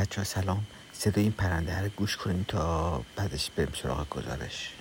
بچه ها سلام. صدای این پرنده رو گوش کنیم تا بعدش بریم سراغ گزارش.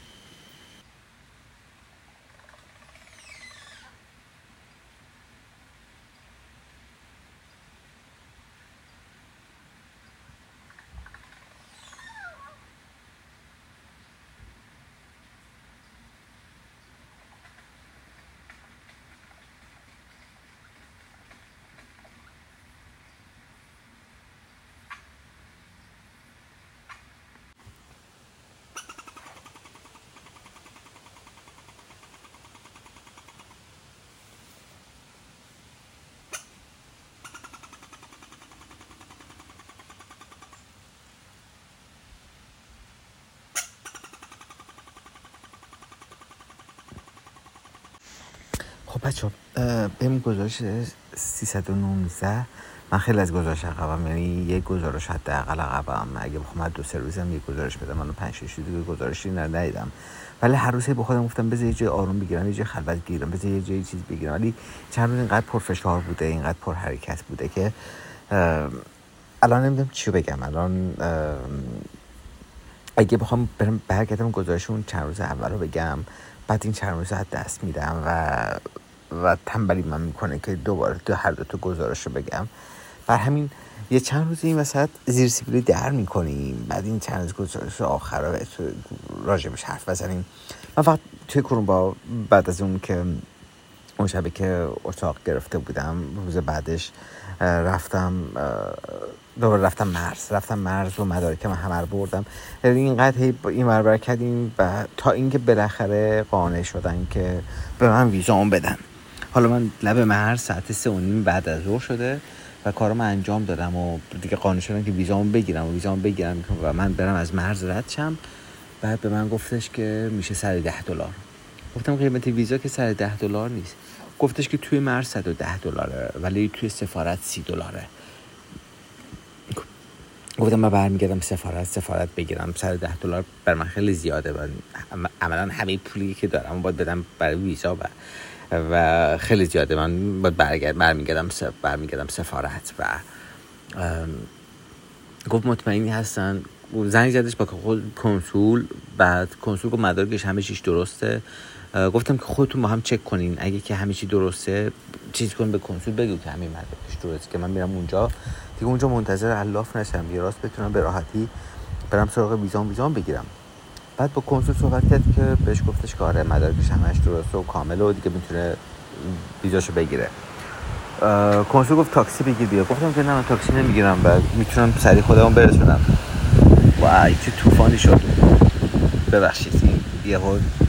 خب بچه بریم گزارش 319 من خیلی از گزارش عقبم یعنی یه گزارش حداقل عقبم. اگه بخوام دو سه روزم یه گزارش بدم من پنج شش دیگه گزارشی ندیدم. ولی هر روز با خودم گفتم بذار یه جای آروم بگیرم یه جای خلوت گیرم بذار یه جای چیز بگیرم. ولی چند روز اینقدر پرفشار بوده اینقدر پر حرکت بوده که الان نمی‌دونم چی بگم. الان اگه بخوام برم برگردم گزارشون چند روز اول رو بگم بعد این چند روز دست میدم و و تنبلی من می‌کنه که دوباره دو هر دو تا گزارش رو بگم. بر همین یه چند روز این وسط زیر سیبیلی در می‌کنیم. بعد این چند روز گزارش آخر رو راجبش حرف بزنیم. من فقط توی با بعد از اون که اون شبه که اتاق گرفته بودم روز بعدش رفتم دوباره رفتم مرز. رفتم مرز و مدارک من همه بردم. اینقدر این بربر کردیم و تا اینکه بالاخره قانع شدن که به من ویزام بدن. حالا من لب مرز ساعت سه و نیم بعد از ظهر شده و کارم انجام دادم و دیگه قانع شدن که ویزامو بگیرم و ویزامو بگیرم و من برم از مرز رد شم. بعد به من گفتش که میشه سر ده دلار. گفتم قیمت ویزا که سر ده دلار نیست. گفتش که توی مرز 110 دلاره ولی توی سفارت سی دلاره. گفتم من برمیگردم سفارت سفارت بگیرم. سر ده دلار بر من خیلی زیاده و عملا همه پولی که دارم باید بدم برای ویزا و و خیلی زیاده. من باید برگرد برمیگردم برمیگردم سفارت و گفت مطمئنی هستن. زنگ زدش با کنسول. بعد کنسول گفت مدارکش همه چیش درسته. گفتم که خودتون با هم چک کنین. اگه که همه چی درسته چیز کن به کنسول بگو که همین مدارکش درسته که من میرم اونجا. دیگه اونجا منتظر الاف نشم. یه راست بتونم به راحتی برم سراغ ویزام ویزام بگیرم. بعد با کنسول صحبت کرد که بهش گفتش که آره مدارکش همش درسته و کامله و دیگه می‌تونه ویزاشو بگیره. کنسول گفت تاکسی بگیر بیا. گفتم که نه من تاکسی نمی‌گیرم بعد می‌تونم سریع خودمون برسونم. وای چه طوفانی شد. ببخشید این یه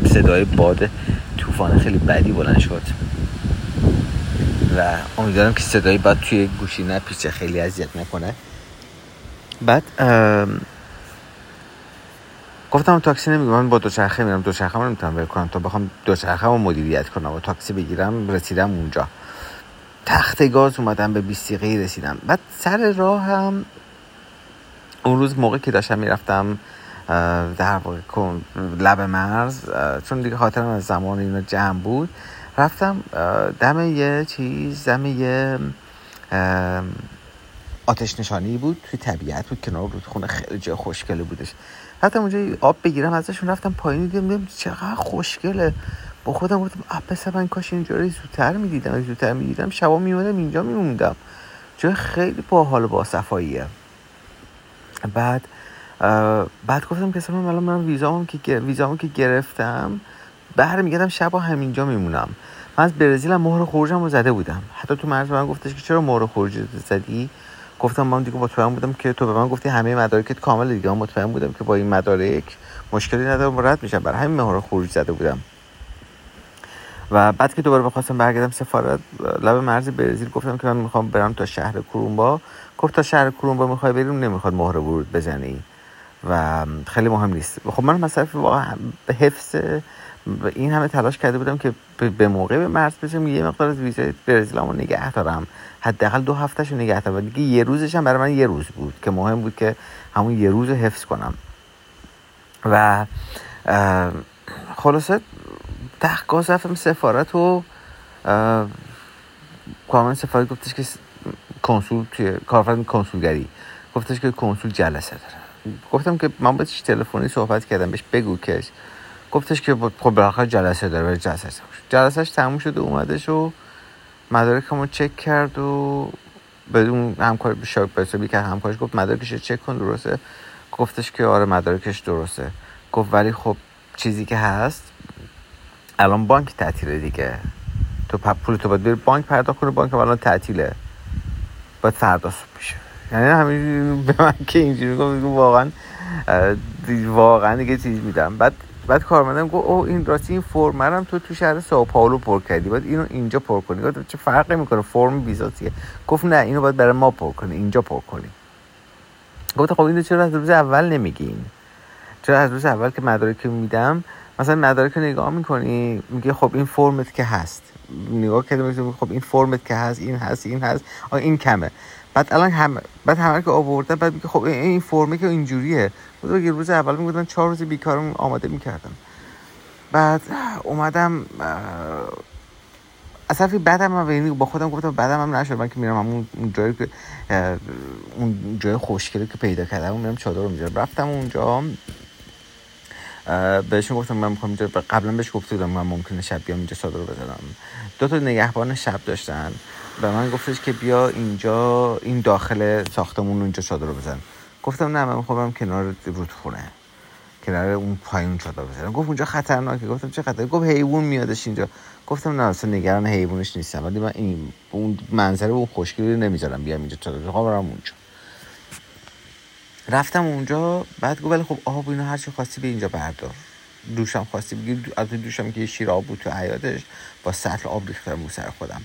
صدای باد طوفان خیلی بدی بلند شد. و امیدوارم که صدای باد توی گوشی نپیچه خیلی اذیت نکنه. بعد گفتم تاکسی نمیگم من با دوچرخه میرم. دوچرخه رو نمی‌تونم بر کنم. تا بخوام دوچرخه رو مدیریت کنم و تاکسی بگیرم رسیدم اونجا. تخت گاز اومدم به 20 دقیقه رسیدم. بعد سر راه هم اون روز موقع که داشتم می‌رفتم در واقع لب مرز چون دیگه خاطرم از زمان اینا جمع بود رفتم دم یه چیز دم یه آتش نشانی بود. توی طبیعت بود کنار رودخونه خیلی جای خوشگله بودش. حتی اونجا آب بگیرم ازشون رفتم پایین دیدم چقدر خوشگله. با خودم گفتم پس من کاش اینجا رو زودتر می‌دیدم زودتر می‌دیدم. شبا میمونم اینجا میموندم. جای خیلی باحال با صفاییه بعد بعد گفتم که من الان من ویزامو که ویزامو که گرفتم برمیگردم شب همینجا میمونم. من از برزیل مهر خروجم رو زده بودم. حتی تو مرز من گفتش که چرا مهر خروج زدی؟ گفتم من دیگه مطمئن بودم که تو به من گفتی همه مدارکت کامل دیگه. مطمئن بودم که با این مدارک مشکلی ندارم رد میشم. برای همین مهر خروج زده بودم. و بعد که دوباره بخواستم برگردم سفارت لب مرز برزیل گفتم که من می‌خوام برم تا شهر کرومبا. گفت تا شهر کرومبا می‌خوای بریم نمی‌خواد مهر ورود بزنی. و خیلی مهم نیست. خب من مثلا واقعا به حفظ این همه تلاش کرده بودم که به موقع به مرز بشم یه مقدار از ویزای برزیلمو نگه دارم. حداقل دو هفتهشو نگه دارم. دیگه یه روزش هم برای من یه روز بود که مهم بود که همون یه روز حفظ کنم. و خلاصه تحقیقات رفتم سفارت و کارمند سفارت گفتش که کنسول توی کارفرد کنسولگری. گفتش که کنسول جلسه داره. گفتم که من باش تلفنی صحبت کردم؟ بهش بگو که گفتش که خب بالاخره جلسه داره برای جلسه جلسهش تموم شد و اومدش و مدارکمو چک کرد و بدون همکار شاک بسابی که همکارش گفت مدارکش چک کن درسته؟ گفتش که آره مدارکش درسته. گفت ولی خب چیزی که هست الان بانک تعطیله دیگه. تو پول تو باید بانک پرداخت کنه بانک الان تعطیله. باید فردا صبح بشه. یعنی همین به من که اینجوری گفت واقعا واقعا دیگه چیز میدم. بعد بعد کارمندم گفت او این راستی این فرم هم تو تو شهر ساو پائولو پر کردی. باید اینو اینجا پر کنی. گفت چه فرقی می‌کنه؟ فرم ویزاتیه گفت نه اینو باید برای ما پر کنی. اینجا پر کنی. گفت خب اینو چرا از روز اول نمیگین؟ چرا از روز اول که مدارک میدم؟ مثلا مدارک نگاه می‌کنی میگه خب این فرمت که هست. نگاه کرده خب این فرمت که هست این هست این هست. این کمه. بعد الان هم بعد همه که آوردن بعد میگه خب این فرمه که اینجوریه. بود یه روز اول می‌گفتن چهار روز بیکارم آماده می‌کردم بعد اومدم اصلا بعدم من یعنی با خودم گفتم بعدم هم نشد. من که میرم اون جایی که اون جای خوشگلی که پیدا کردم میرم چادر رو می‌ذارم رفتم اونجا بهشون گفتم من می‌خوام اینجا قبلا بهش گفته بودم من ممکنه شب بیام اینجا چادر رو بزنم. دو تا نگهبان شب داشتن. به من گفتش که بیا اینجا این داخل ساختمون اونجا چادر رو بزن. گفتم نه من می‌خوام کنار رودخونه کنار اون پایین چادر بزنم. گفت اونجا خطرناکه. گفتم چه خطر؟ گفت حیوان میادش اینجا. گفتم نه اصلا نگران حیوانش نیستم. ولی من این اون منظره اون خوشگلی نمی‌ذارم بیام اینجا چادر. بزنم برم اونجا. رفتم اونجا بعد گفت ولی خب آب اینا هر چی خواستی به اینجا بردار. دوشم خواستی بگیر از دوشم که شیر آب بود تو حیاتش با سطل آب ریختم رو سر خودم.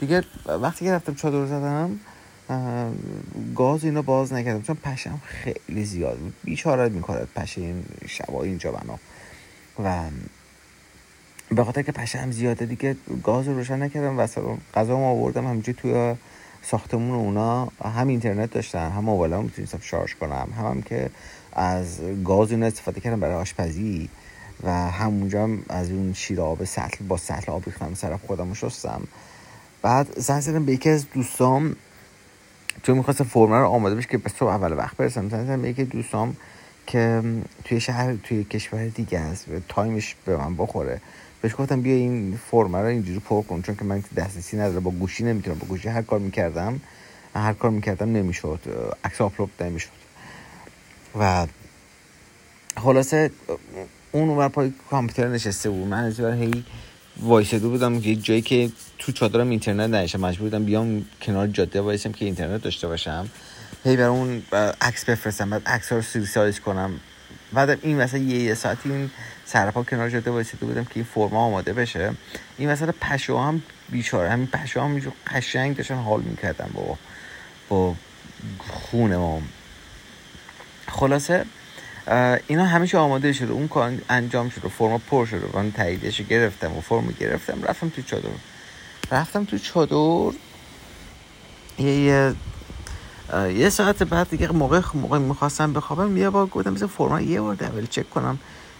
دیگه وقتی که رفتم چادر زدم گاز اینا باز نکردم. چون پشم خیلی زیاد بود. بیچاره می‌کنه پشه این شبا اینجا بنا. و به خاطر که پشم زیاده دیگه گاز رو روشن نکردم و غذا ما آوردم همینجوری توی ساختمون اونا. هم اینترنت داشتن هم موبایلم می‌تونستم شارژ کنم. هم, هم که از گاز اینا استفاده کردم برای آشپزی و همونجا هم از اون شیر آب سطل با سطل آب ریختم سر خودم شستم. بعد زنگ زدم به یکی از دوستام چون می‌خواستم فرمه رو آماده بشه که به صبح اول وقت برسم. زنگ زدم به یکی دوستام که توی شهر توی کشور دیگه است تایمش به من بخوره. بهش گفتم بیا این فرمه رو اینجوری پر کن چون که من دسترسی نداره با گوشی نمی‌تونم با گوشی هر کار می‌کردم هر کار می‌کردم نمی‌شد عکس آپلود نمی‌شد. و خلاصه اون اونور پای کامپیوتر نشسته بود. من از هی وایساده بودم که جایی که تو چادرم اینترنت نشه مجبور بودم بیام کنار جاده وایسم که اینترنت داشته باشم. هی برای اون عکس بفرستم بعد عکس رو سری سایز کنم. بعد این مثلا یه, یه ساعتی این سرپا کنار جاده وایساده بودم که این فرما آماده بشه. این مثلا پشو هم بیچاره. همین پشو هم قشنگ داشتن حال می‌کردم با با خونه ما. خلاصه اینا همیشه آماده شده. اون کار انجام شده. فرما پر شده. من تاییدش گرفتم و فرم گرفتم. رفتم تو چادر. رفتم تو چادر. یه یه یه ساعت بعد دیگه موقع موقع می‌خواستم بخوابم یه بار گفتم مثل فرما یه بار دبل چک کنم.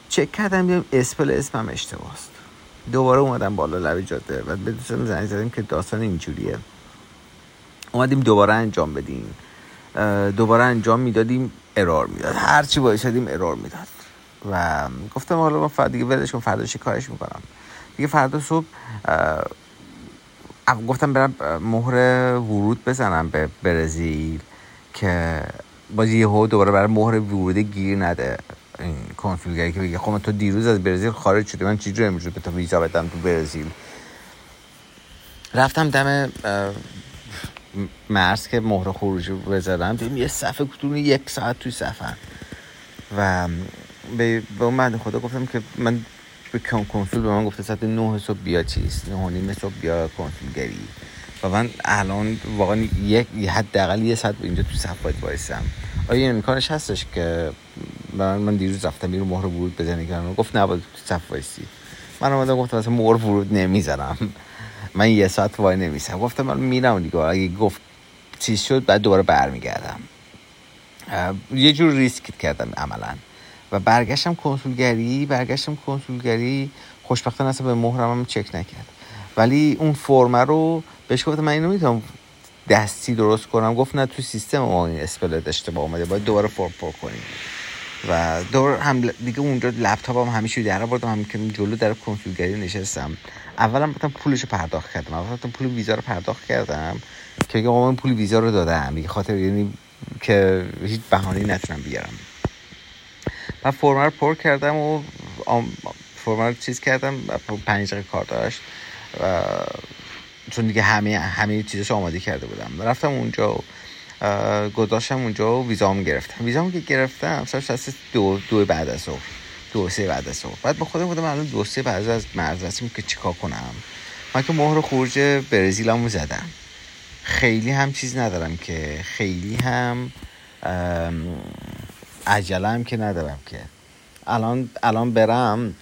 چک کردم بیام اسپل اسمم اشتباست دوباره اومدم بالا لب جاده. و به دوستان زنگ زدیم که داستان اینجوریه. اومدیم دوباره انجام بدیم. دوباره انجام می‌دادیم. ارور می‌داد. هر چی شدیم ارور می‌داد. و گفتم حالا ما فردا دیگه ولش کن فردا کارش می‌کنم؟ دیگه فردا صبح گفتم برم مهر ورود بزنم به برزیل که باز یهو دوباره برای مهر ورود گیر نده. این کنسولگری که بگه خب تو دیروز از برزیل خارج شدی من چجوری امروز به تو ویزا بدم تو برزیل؟ رفتم دم مرز که مهر خروج بزدم دیدیم یه صفحه کتون یک ساعت توی سفر و به, اون مرد خدا گفتم که من به کنسول به من گفته ساعت نه صبح بیا نه و نیم صبح بیا کنسولگری و من الان واقعا یک حداقل یه ساعت اینجا تو صف باید وایسم آیا امکانش هستش که من, من دیروز رفتم بیرون مهر ورود بزنی کردم گفت نباید تو صف وایسی من اومدم گفتم مثلا مهر ورود نمی‌زنم. من یه ساعت وای نمیسم. گفتم من میرم دیگه. اگه گفت چیز شد بعد دوباره برمیگردم. یه جور ریسک کردم عملا. و برگشتم کنسولگری برگشتم کنسولگری. خوشبختانه اصلا به مهرم هم چک نکرد. ولی اون فرمه رو بهش گفتم من اینو می‌تونم دستی درست کنم. گفت نه تو سیستم ما این اسپلت اشتباه اومده. باید دوباره فور پر کنیم. و دور هم دیگه اونجا لپتاپم هم همیشه در بردم هم که جلو در کنفیگری نشستم. اولا رفتم پولش رو پرداخت کردم اول پول ویزا رو پرداخت کردم که آقا من پول ویزا رو دادم یه خاطر یعنی که هیچ بهانه‌ای نتونم بیارم. من فرم رو پر کردم و فرم رو چیز کردم پنج کار داشت و چون دیگه همه همه چیزش آماده کرده بودم. رفتم اونجا و گذاشتم اونجا و ویزامو گرفتم. ویزامو که گرفتم ساعت دو, دو بعد از ظهر. دو سه بعد از ظهر. بعد به خودم بودم الان دو سه بعد از مرز رسیم که چیکار کنم. من که مهر خروج برزیلمو زدم. خیلی هم چیز ندارم که خیلی هم عجله که ندارم که. الان الان برم.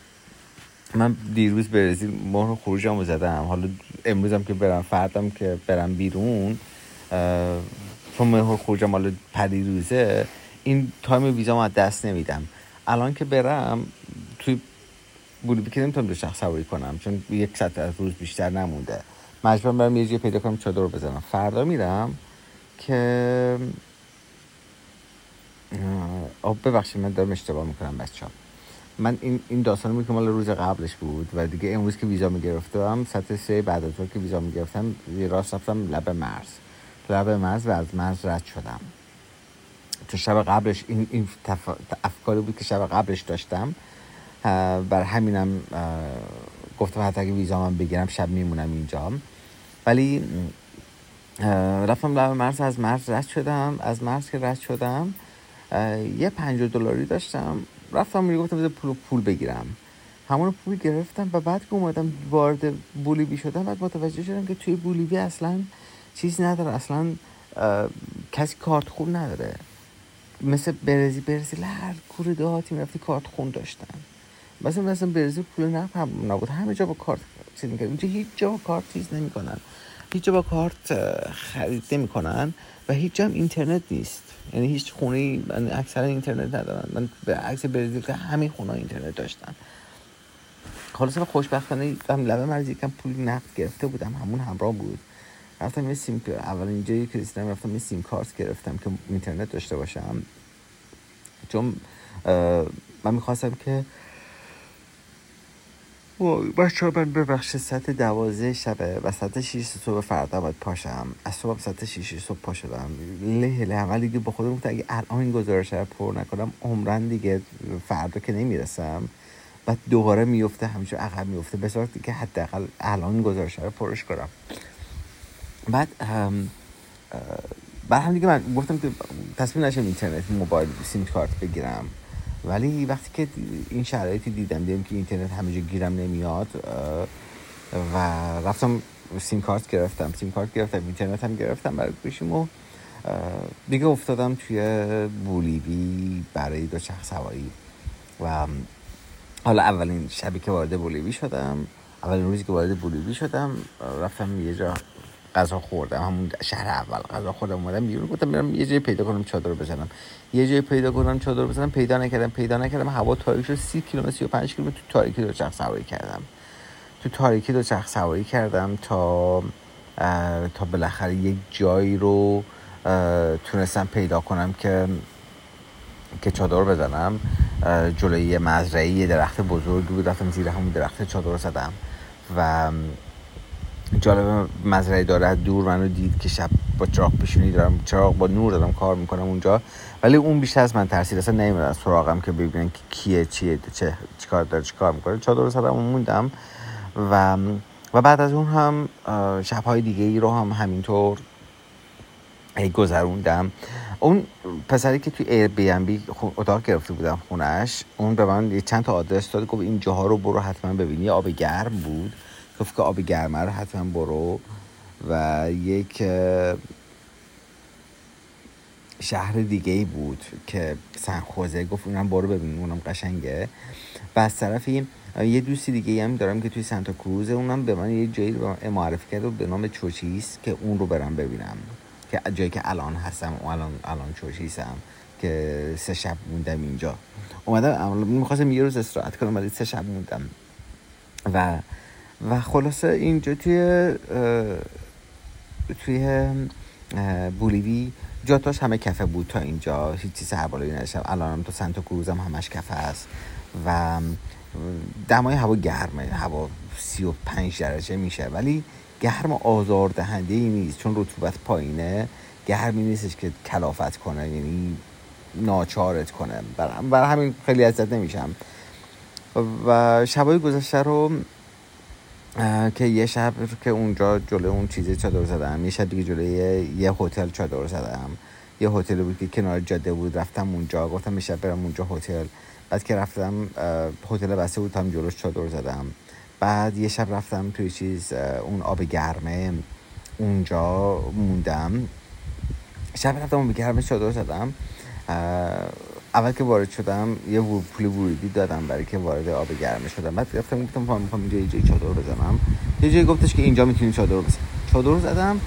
من دیروز برزیل مهر خروجمو زدم. حالا امروزم که برم فردم که برم بیرون چون مهر خروجم حالا روزه این تایم ویزا از دست نمیدم. الان که برم توی بولیوی که نمی‌تونم دو شخص سواری کنم چون یک ساعت از روز بیشتر نمونده. مجبورم برم یه جایی پیدا کنم چادر بزنم. فردا میرم که آب ببخشید من دارم اشتباه می‌کنم بچه. من این این داستان که مال روز قبلش بود و دیگه امروز که ویزا می‌گرفتم ساعت سه بعد از که ویزا می‌گرفتم راست رفتم لب مرز. لب مرز و از مرز رد شدم. تو شب قبلش این, این افکاری بود که شب قبلش داشتم. بر همینم گفتم حتی اگه ویزا من بگیرم شب میمونم اینجا. ولی رفتم لب مرز از مرز رد شدم. از مرز که رد شدم یه پنج دلاری داشتم. رفتم می‌گفتم گفتم پول پول بگیرم. همون پول گرفتم و بعد که اومدم وارد بولیوی شدم بعد متوجه شدم که توی بولیوی اصلا چیز نداره. اصلا کسی کارت خون نداره. مثل برزی برزیل هر کور دهاتی می‌رفتی کارت خون داشتن. مثلا مثلا برزیل پول نقد هم نبود. همه جا با کارت چیز می‌کنن اینجا هیچ جا با کارت چیز نمی‌کنن. هیچ جا با کارت خرید نمی‌کنن و هیچ جا هم اینترنت نیست. یعنی هیچ خونه من اکثر اینترنت ندارن. من به عکس برزیل که همین خونه اینترنت داشتن. خلاصه خوشبختانه هم لبه مرزی یکم پول نقد گرفته بودم. همون همراه بود. رفتم یه سیم اول اینجا که رسیدم رفتم یه سیم کارت گرفتم که اینترنت داشته باشم. چون من می‌خواستم که بچه من ببخش ساعت دوازه شبه و ساعت شیش صبح فردا باید پاشم. از صبح ساعت شیش صبح پا شدم له له اول دیگه با خودم اگه الان این گزارش رو پر نکنم عمرن دیگه فردا که نمی‌رسم. بعد دوباره میفته همیشه عقب میفته صورت دیگه حداقل الان گزارش رو پرش کنم. بعد بعد هم دیگه من گفتم که تصمیم نشم اینترنت موبایل سیم کارت بگیرم. ولی وقتی که این شرایطی دیدم دیدم که اینترنت همه گیرم نمیاد و رفتم سیم کارت گرفتم سیم کارت گرفتم اینترنت هم گرفتم برای گوشیم و دیگه افتادم توی بولیوی برای دو چرخ سواری و حالا اولین شبی که وارد بولیوی شدم اولین روزی که وارد بولیوی شدم رفتم یه جا غذا خوردم همون شهر اول غذا خوردم اومدم بیرون گفتم برم یه جای پیدا کنم چادر بزنم. یه جای پیدا کنم چادر بزنم پیدا نکردم پیدا نکردم هوا تاریک شد 30 کیلومتر 35 کیلومتر تو تاریکی دو چرخ سواری کردم. تو تاریکی دو چرخ سواری کردم تا تا بالاخره یک جایی رو تونستم پیدا کنم که که چادر بزنم. جلوی مزرعه یه درخت بزرگی بود رفتم زیر همون درخت چادر زدم. و جالب مزرعه داره دور منو دید که شب با چراغ پیشونی دارم چراغ با نور دارم کار می‌کنم اونجا. ولی اون بیشتر از من ترسید اصلا نمی‌دونم سراغم که ببینن که کیه چیه چه چیکار داره چیکار می‌کنه. چادر زدم موندم و و بعد از اون هم شبهای دیگه ای رو هم همینطور گذروندم. اون پسری که توی ایر بی ام بی اتاق گرفته بودم خونش اون به من چند تا آدرس داد گفت این جاها رو برو حتما ببینی آب گرم بود. که آب گرمه رو حتما برو و یک شهر دیگه ای بود که سنخوزه گفت اونم برو ببین اونم قشنگه. و از طرف یه دوستی دیگه هم دارم که توی سانتا کروز اونم به من یه جایی معرفی کرد به نام چوچیس که اون رو برم ببینم. که جایی که الان هستم و الان الان چوچیسم که سه شب موندم اینجا. اومدم می‌خواستم یه روز استراحت کنم ولی سه شب موندم. و و خلاصه اینجا توی توی بولیوی جاتاش همه کفه بود تا اینجا. هیچ چیز هوایی نشم الان هم تو سنتا کروز هم همش کفه است. و دمای هوا گرمه. هوا 35 درجه میشه. ولی گرم آزار دهنده ای نیست. چون رطوبت پایینه. گرمی نیستش که کلافت کنه. یعنی ناچارت کنه. برای همین خیلی ازت نمیشم. و شبای گذشته رو که یه شب که اونجا جلو اون چیزی چادر زدم یه شب دیگه جلوی یه هتل چادر زدم یه هتل بود که کنار جاده بود رفتم اونجا گفتم میشه برم اونجا هتل. بعد که رفتم هتل بسته بود هم جلوش چادر زدم بعد یه شب رفتم توی چیز اون آب گرمه اونجا موندم. شب رفتم اون گرمه چادر زدم اول که وارد شدم یه پول ورودی دادم برای که وارد آب گرمه شدم. بعد رفتم گفتم می‌خوام اینجا یه جایی چادر بزنم. یه جایی گفتش که اینجا می‌تونی چادر بزن چادر زدم.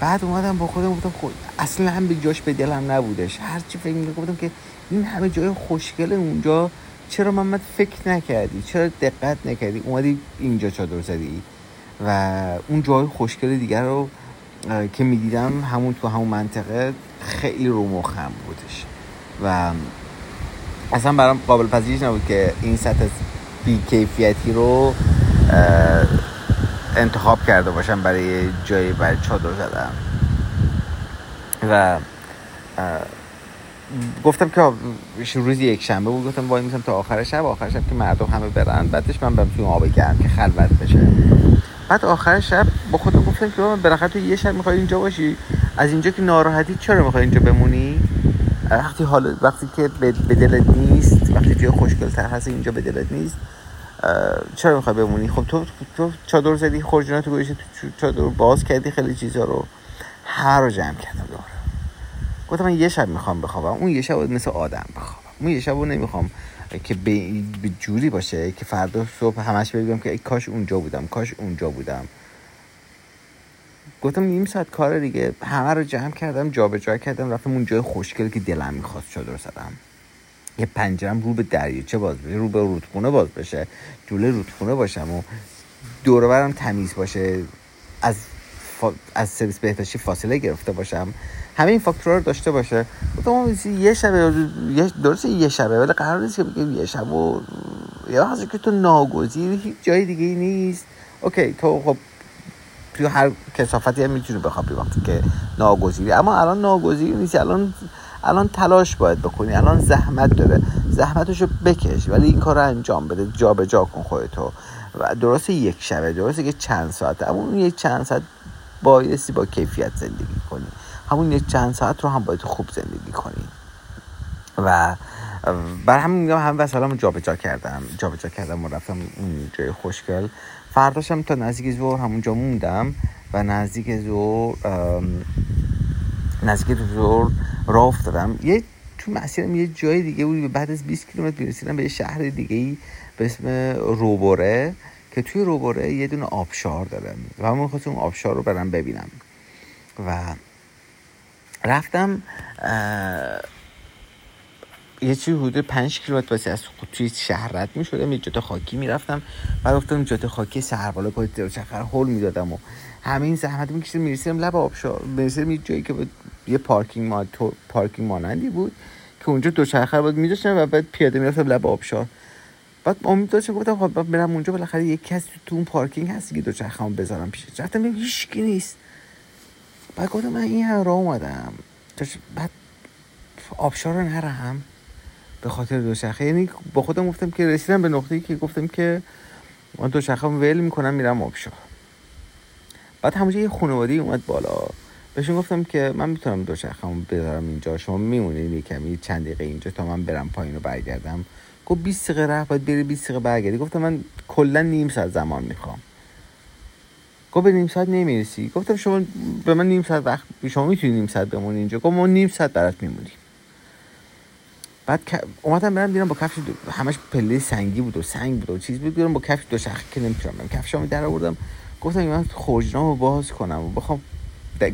بعد اومدم با خودم گفتم خود اصلا هم به جاش به دلم نبودش. هرچی فکر می‌کردم گفتم که این همه جای خوشگل اونجا. چرا محمد فکر نکردی؟ چرا دقت نکردی؟ اومدی اینجا چادر زدی؟ و اون جای خوشگل دیگر رو که می‌دیدم همون تو همون منطقه خیلی رو مخم بودش. و اصلا برام قابل پذیرش نبود که این سطح بیکیفیتی رو انتخاب کرده باشم برای جایی برای چادر زدم و گفتم که روز یک شنبه بود گفتم وای میسم تا آخر شب آخر شب که مردم همه برن. بعدش من برم توی آب گرم که خلوت بشه. بعد آخر شب با خودم گفتم که بالاخره تو یه شب می‌خوای اینجا باشی. از اینجا که ناراحتی چرا می‌خوای اینجا بمونی؟ وقتی حال وقتی که به دلت نیست وقتی جای خوشگل تر هست اینجا به دلت نیست چرا می‌خوای بمونی؟ خب تو تو چادر زدی خورجینات گوشی تو چادر باز کردی خیلی چیزا رو هر رو جمع کردم دوباره. گفتم من یه شب می‌خوام بخوابم اون یه شب مثل آدم بخوابم. اون یه شب رو نمی‌خوام که به جوری باشه که فردا صبح همش بگم که ای کاش اونجا بودم کاش اونجا بودم. گفتم نیم ساعت کار دیگه. همه رو جمع کردم جابجا جا کردم رفتم اون جای خوشگل که دلم می‌خواست چادر زدم. یه پنجرم رو به دریاچه باز بشه رو به رودخونه باز بشه جلوی رودخونه باشم و دور تمیز باشه از از سرویس بهداشتی فاصله گرفته باشم. همه این فاکتورها رو داشته باشه. گفتم یه شبه درست یه شبه ولی قرار نیست که بگیم یه شب و یا که تو ناگزیر هیچ جای دیگه ای نیست. اوکی تو خب توی هر کسافتی هم می‌تونی بخوابی وقتی که ناگزیری. اما الان ناگزیری نیست. الان الان تلاش باید بکنی. الان زحمت داره. زحمتشو بکش. ولی این کار رو انجام بده. جا به جا کن خودتو. و درست یک شبه. درسته که چند ساعت اما اون یک چند ساعت بایستی با کیفیت زندگی کنی. همون یک چند ساعت رو هم باید خوب زندگی کنی. و بر همین میگم هم وسلام جابجا کردم. جابجا کردم و رفتم اون جای خوشگل. فرداشم تا نزدیک زور همونجا موندم و نزدیک زور نزدیک زور راه افتادم. یه تو مسیرم یه جای دیگه بود بعد از 20 کیلومتر می‌رسیدم به یه شهر دیگه ای به اسم روبوره که توی روبوره یه دونه آبشار داره و من خواستم اون آبشار رو برم ببینم. و رفتم یه چیزی حدود پنج کیلومتر واسه از توی شهر رد می شدم یه جاده خاکی می‌رفتم. بعد افتادم جاده خاکی سربالا پای چخر هول می‌دادم و همین زحمت میکشیدم. می‌رسیدم لب آبشار می‌رسیدم یه جایی که یه پارکینگ ما... پارکینگ مانندی بود که اونجا دوچرخه بود. میذاشتم و بعد پیاده می‌رفتم لب آبشار بعد امید داشتم گفتم خب برم اونجا. بالاخره یک کسی تو اون پارکینگ هست که دوچرخه‌مو بذارم پیش. رفتم ببینم هیچ نیست. بعد گفتم من این راه اومدم. بعد آبشار رو نرم. به خاطر دوچرخه یعنی با خودم گفتم که رسیدم به نقطه‌ای که گفتم که من دوچرخه ول می‌کنم میرم آبشار. بعد همونجا یه خانواده اومد بالا. بهشون گفتم که من می‌تونم دوچرخه‌مو بذارم اینجا. شما میمونید یه کمی چند دقیقه اینجا تا من برم پایین رو برگردم. گفت 20 دقیقه رفت باید بری 20 دقیقه برگردی. گفتم من کلا نیم ساعت زمان می‌خوام. گفت به نیم ساعت نمی‌رسی. گفتم شما به من نیم ساعت وقت شما می‌تونی نیم ساعت بمونی اینجا؟ گفت ما نیم ساعت برات میمونیم. بعد اومدم برم بیرم با کفش دو... همش پله سنگی بود و سنگ بود و چیز بود. بیرم با کفش دو شخص که نمی‌تونم برم کفشامو در آوردم گفتم من خورجنامو باز کنم. و بخوام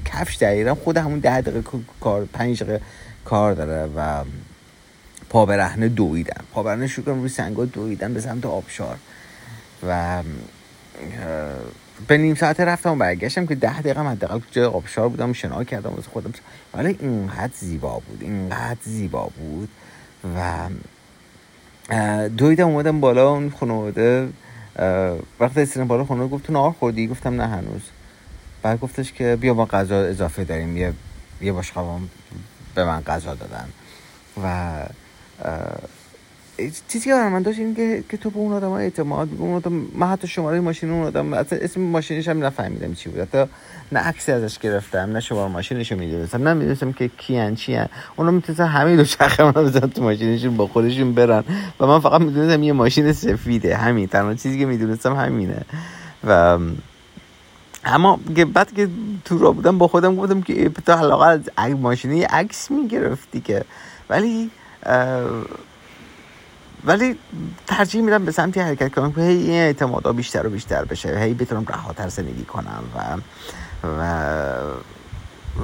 کفش دقیقا خود همون ده دقیقه کار پنج دقیقه کار داره و پا برهنه دویدم. پا برهنه شروع کنم روی سنگا دویدم به سمت آبشار. و به نیم ساعت رفتم و برگشتم که ده دقیقه حداقل جای آبشار بودم شنا کردم واسه خودم. ولی اینقدر زیبا بود. اینقدر زیبا بود. و دویدم اومدم بالا اون خانواده وقتی رسیدم بالا خانواده گفت تو نهار خوردی؟ گفتم نه هنوز. بعد گفتش که بیا ما غذا اضافه داریم یه یه باشقوام به من غذا دادن. و چیزی که من داشت این که, که تو به اون آدم ها اعتماد اون آدم من حتی شماره ماشین اون آدم اسم ماشینش هم نفهمیدم چی بود حتی نه عکسی ازش گرفتم نه شماره ماشینش رو می‌دونستم نه می‌دونستم که کیان چی هن اونا می‌تونستن همه دو چرخه من بزن تو ماشینشون با خودشون برن و من فقط می‌دونستم یه ماشین سفیده همین تنها چیزی که می‌دونستم همینه و اما بعد که تو را بودم با خودم گفتم که تو علاقه از ماشینی عکس می‌گرفتی که ولی ولی ترجیح میدم به سمتی حرکت کنم که هی این اعتمادا بیشتر و بیشتر بشه. هی بتونم رهاتر زندگی کنم و و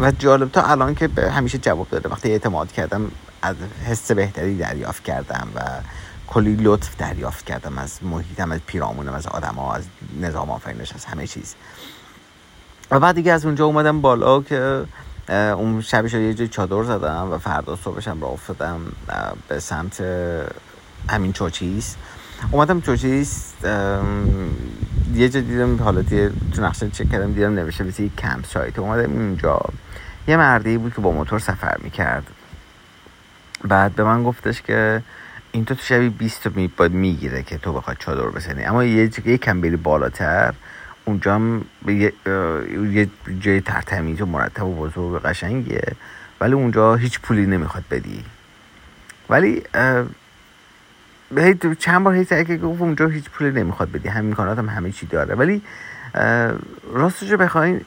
و جالب تا الان که همیشه جواب داده. وقتی اعتماد کردم از حس بهتری دریافت کردم و کلی لطف دریافت کردم. از محیطم از پیرامونم از آدم ها از نظام آفرینش از همه چیز. و بعد دیگه از اونجا اومدم بالا که اون شبش یه جای چادر زدم و فردا صبحشم را افتادم به سمت همین چوچیس اومدم چوچیس یه جا دیدم حالا دیگه تو نقشه چک کردم دیدم نوشته بسی یک کمپ سایت. اومدم اینجا. یه مردی بود که با موتور سفر می‌کرد. بعد به من گفتش که این تو شبی 20 تا باید می‌گیره که تو بخواد چادر بزنی. اما یه یه کم بری بالاتر اونجا هم یه, یه جای ترتمیز و مرتب و بزرگ قشنگیه. ولی اونجا هیچ پولی نمی‌خواد بدی. ولی هی چند بار هی که گفت اونجا هیچ پولی نمی‌خواد بدی. همین امکانات هم همه چی داره. ولی راستش بخواین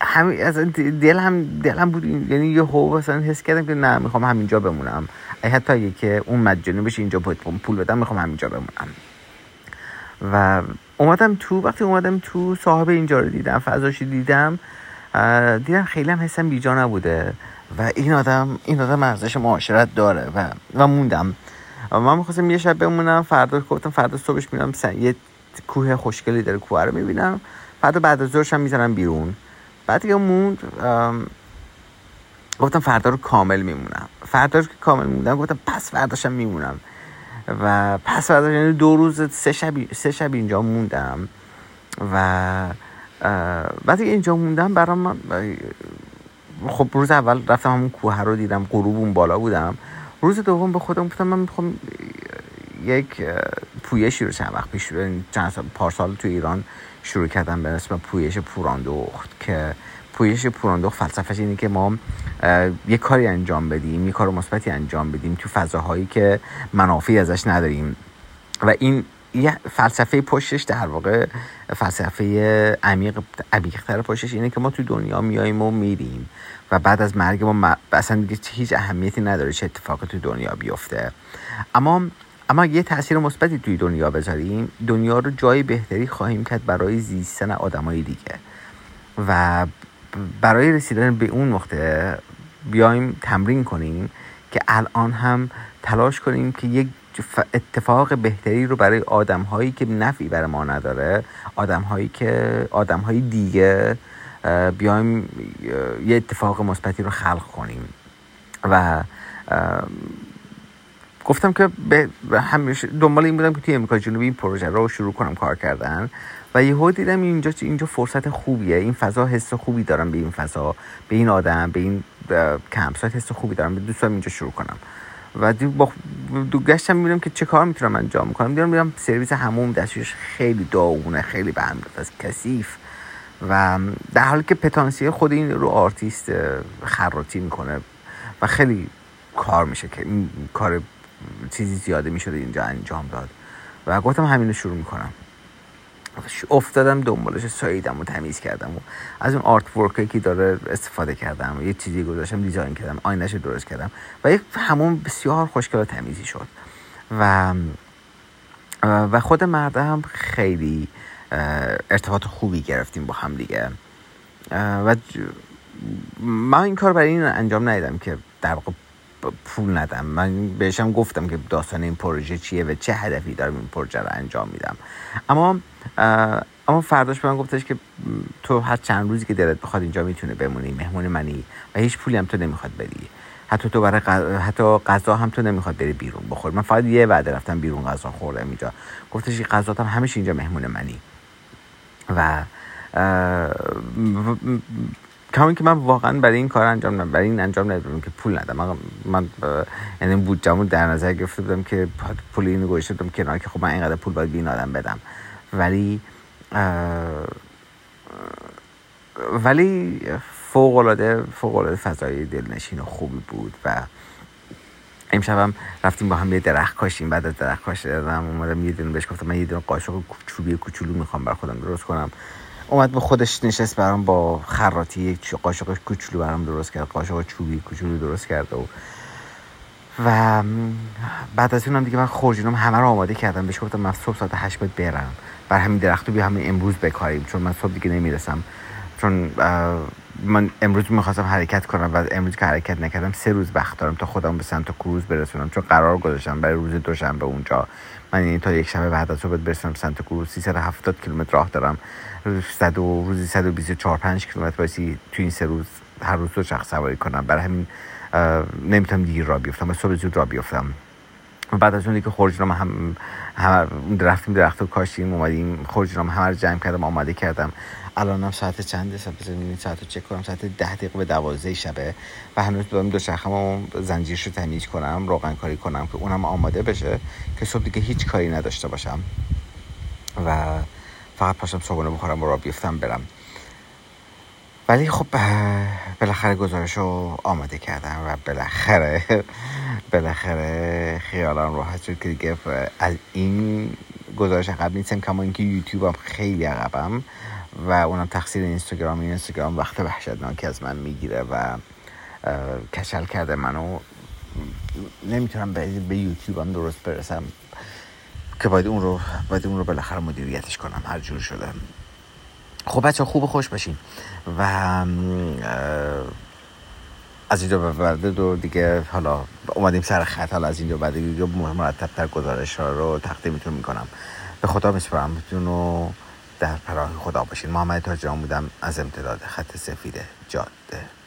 همین از دل هم دل هم بود یعنی یه هو مثلا حس کردم که نه می‌خوام همینجا بمونم. حتی که اون مجانی بشه اینجا پول بدم می‌خوام همینجا بمونم. و اومدم تو وقتی اومدم تو صاحب اینجا رو دیدم فضاشی دیدم دیدم خیلی هم حسم بیجا نبوده. و این آدم این آدم ارزش معاشرت داره و و موندم. من می‌خواستم یه شب بمونم فردا گفتم فردا صبحش میرم یه کوه خوشگلی داره کوه رو می‌بینم. فردا بعد از ظهرش هم می‌زنم بیرون. بعد که موند گفتم فردا رو کامل میمونم. فردا رو که کامل موندم گفتم پس فرداشم میمونم. و پس فردا یعنی دو روز سه شب سه شب اینجا موندم. و بعد اینجا موندم برام خب روز اول رفتم همون کوه رو دیدم غروب اون بالا بودم. روز دوم به خودم گفتم من می‌خوام یک پویشی رو چند وقت پیش چند سال پارسال تو ایران شروع کردم به اسم پویش پوراندخت که پویش پوراندخت فلسفهش اینه که ما یک کاری انجام بدیم یک کار مثبتی انجام بدیم تو فضاهایی که منافعی ازش نداریم. و این یه فلسفه پشتش در واقع فلسفه عمیق عمیق‌تر پشتش اینه که ما تو دنیا میاییم و میریم و بعد از مرگ ما اصلا هیچ اهمیتی نداره چه اتفاقی تو دنیا بیفته. اما اما یه تاثیر مثبتی توی دنیا بذاریم. دنیا رو جای بهتری خواهیم کرد برای زیستن آدمای دیگه. و برای رسیدن به اون نقطه بیایم تمرین کنیم که الان هم تلاش کنیم که یک اتفاق بهتری رو برای آدم هایی که نفعی برای ما نداره آدم هایی که آدم هایی دیگه بیایم یه اتفاق مثبتی رو خلق کنیم. و گفتم که به همیشه دنبال این بودم که توی امریکا جنوبی این پروژه رو شروع کنم کار کردن. و یهو دیدم اینجا اینجا فرصت خوبیه. این فضا حس خوبی دارم به این فضا به این آدم به این کمپ حس خوبی دارم. به دوستم اینجا شروع کنم. و با دو گشتم می‌بینم که چه کار می‌تونم انجام کنم. دیدم میرم سرویس هموم دستش خیلی داغونه خیلی به از کثیف. و در حالی که پتانسیل خود این رو آرتیست خراتی می‌کنه و خیلی کار میشه که این کار چیزی زیاده می‌شده اینجا انجام داد. و گفتم همین رو شروع می‌کنم. افتادم دنبالش ساییدم و تمیز کردم و از اون آرت ورکی که داره استفاده کردم و یه چیزی گذاشتم دیزاین کردم آینش درست کردم و یک همون بسیار خوشگل تمیزی شد. و و خود مرده هم خیلی ارتباط خوبی گرفتیم با هم دیگه. و من این کار برای این انجام ندیدم که در واقع پول ندم. من بهشم گفتم که داستان این پروژه چیه و چه هدفی دارم این پروژه رو انجام میدم. اما اما فرداش به من گفتش که تو هر چند روزی که دلت بخواد اینجا می‌تونه بمونی مهمون منی و هیچ پولی هم تو نمی‌خواد بدی. حتی تو برای حتی غذا هم تو نمی‌خواد بری بیرون بخور من فقط یه وعده رفتم بیرون غذا خوردم اینجا. گفتش غذا هم همیشه اینجا مهمون منی. و کمی که من واقعا برای این کار انجام ندادم. برای این انجام ندادم که پول ندم من یعنی بودجه‌مو در نظر گرفته بودم که پول اینو بودم کنار که خب من اینقدر پول باید به این آدم بدم. ولی ولی فوق العاده فوق العاده فضای دلنشین و خوبی بود و امشب رفتیم با هم یه درخت کاشیم. بعد از درخت کاشی دادم اومدم یه دونه بهش گفتم من یه دونه قاشق چوبی کوچولو می‌خوام بر خودم درست کنم. اومد به خودش نشست برام با خراتی یک قاشق کوچولو برام درست کرد قاشق چوبی کوچولو درست کرد و و بعد از اونم دیگه من خورجینم همه رو آماده کردم. بهش گفتم من صبح ساعت 8 باید برم بر همین درختو بیا همین امروز بکاریم چون من صبح دیگه نمی‌رسم. چون من امروز می‌خواستم حرکت کنم و امروز که حرکت نکردم سه روز وقت دارم تا خودم به سمت کروز برسونم. چون قرار گذاشتم برای روز دوشنبه اونجا. من این تا یک شب بعد از صبح برسونم سمت کروز. 370 کیلومتر راه دارم. صد و روزی 124 5 کیلومتر باسی تو این سه روز هر روز دو شخص سواری کنم. برای همین نمی‌تونم دیر را بیفتم و صبح زود را بیفتم. بعد از اون که خورج هم هم رفتیم درخت و کاشتیم اومدیم خورج همه رو جمع کردم آماده کردم. الانم ساعت چنده ساعت ساعت رو چک کنم؟ ساعت ده دقیقه به دوازده شبه. و هنوز دارم شخم زنجیرش رو تمیز کنم روغن کاری کنم که اونم آماده بشه که صبح دیگه هیچ کاری نداشته باشم. و فقط پاشم صبحونه بخورم و را بیفتم برم. ولی خب بالاخره گزارش رو آماده کردم و بالاخره بالاخره خیالم راحت شد که دیگه از این گزارش عقب نیستم کما اینکه یوتیوب هم خیلی عقبم و اونم تقصیر اینستاگرام این اینستاگرام وقت وحشتناکی از من می‌گیره و کشل کرده منو. نمی‌تونم به یوتیوب هم درست برسم که باید اون رو باید اون رو بالاخره مدیریتش کنم هر جور شده. خب بچه خوب و خوش باشین. و از اینجا به بعد دو دیگه حالا اومدیم سر خط. حالا از اینجا بعد دیگه مرتب تر گزارش ها رو تقدیمتون می‌کنم. به خدا میتون رو در پراه خدا باشین. محمد تاجران بودم از امتداد خط سفید جاده.